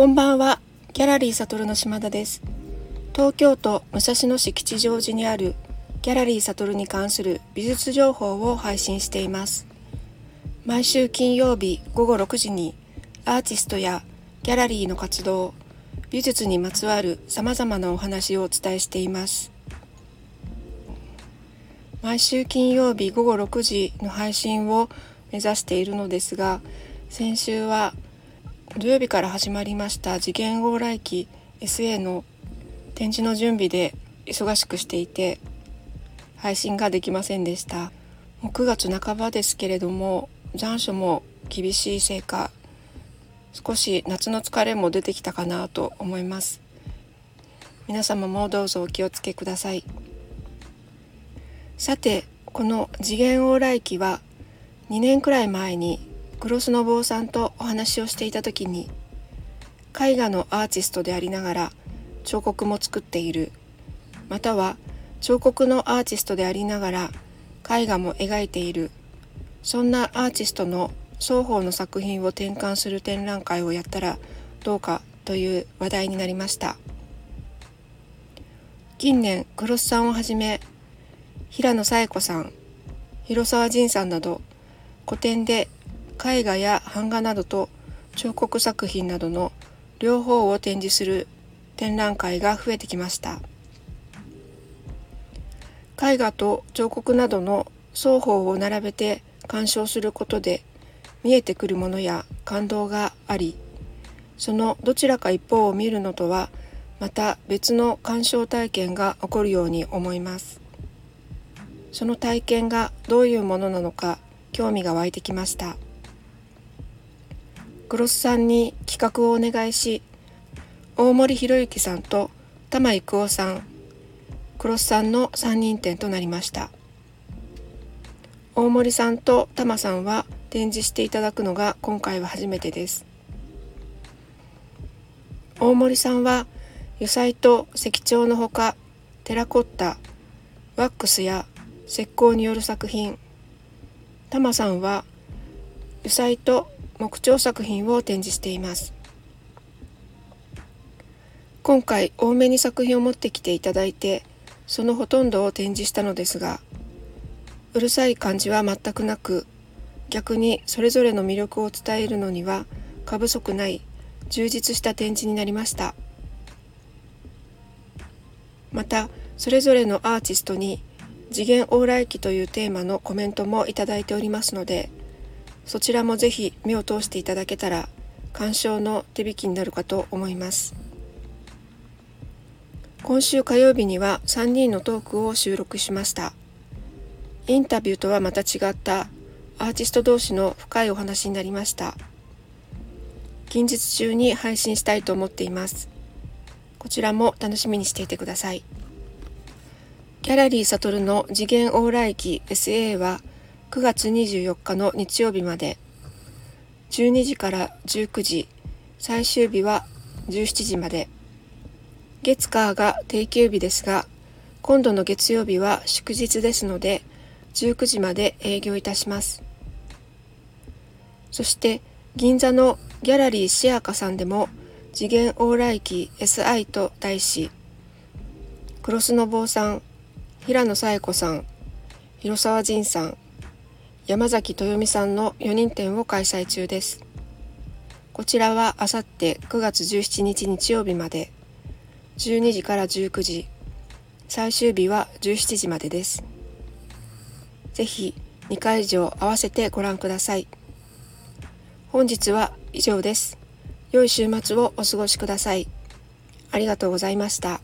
こんばんは、ギャラリー悟の島田です。東京都武蔵野市吉祥寺にあるギャラリー悟に関する美術情報を配信しています。毎週金曜日午後6時にアーティストやギャラリーの活動、美術にまつわる様々なお話をお伝えしています。毎週金曜日午後6時の配信を目指しているのですが、先週は土曜日から始まりました次元往来機 SA の展示の準備で忙しくしていて配信ができませんでした。もう9月半ばですけれども残暑も厳しいせいか少し夏の疲れも出てきたかなと思います。皆様もどうぞお気をつけください。さてこの次元往来機は2年くらい前にクロスの坊さんとお話をしていた時に絵画のアーティストでありながら彫刻も作っている。または彫刻のアーティストでありながら絵画も描いている。そんなアーティストの双方の作品を転換する展覧会をやったらどうかという話題になりました。近年クロスさんをはじめ平野紗恵子さん広沢仁さんなど古典で絵画や版画などと彫刻作品などの両方を展示する展覧会が増えてきました。絵画と彫刻などの双方を並べて鑑賞することで見えてくるものや感動がありそのどちらか一方を見るのとはまた別の鑑賞体験が起こるように思います。その体験がどういうものなのか興味が湧いてきました。クロスさんに企画をお願いし大森博之さんと玉郁夫さんクロスさんの3人展となりました。大森さんと玉さんは展示していただくのが今回は初めてです。大森さんは油彩と石彫のほかテラコッタワックスや石膏による作品。玉さんは油彩と木彫作品を展示しています。今回多めに作品を持ってきていただいてそのほとんどを展示したのですがうるさい感じは全くなく逆にそれぞれの魅力を伝えるのには過不足ない充実した展示になりました。またそれぞれのアーティストに次元往来期というテーマのコメントもいただいておりますのでそちらもぜひ目を通していただけたら鑑賞の手引きになるかと思います。今週火曜日には3人のトークを収録しました。インタビューとはまた違ったアーティスト同士の深いお話になりました。近日中に配信したいと思っています。こちらも楽しみにしていてください。ギャラリー悟の次元往来期 SA は9月24日の日曜日まで。12時から19時。最終日は17時まで。月火が定休日ですが今度の月曜日は祝日ですので19時まで営業いたします。そして銀座のギャラリーシアカさんでも次元往来期 SI と題しクロスの坊さん平野紗恵子さん広沢仁さん山崎豊美さんの4人展を開催中です。こちらはあさって9月17日日曜日まで。12時から19時。最終日は17時までです。ぜひ2回以上合わせてご覧ください。本日は以上です。良い週末をお過ごしください。ありがとうございました。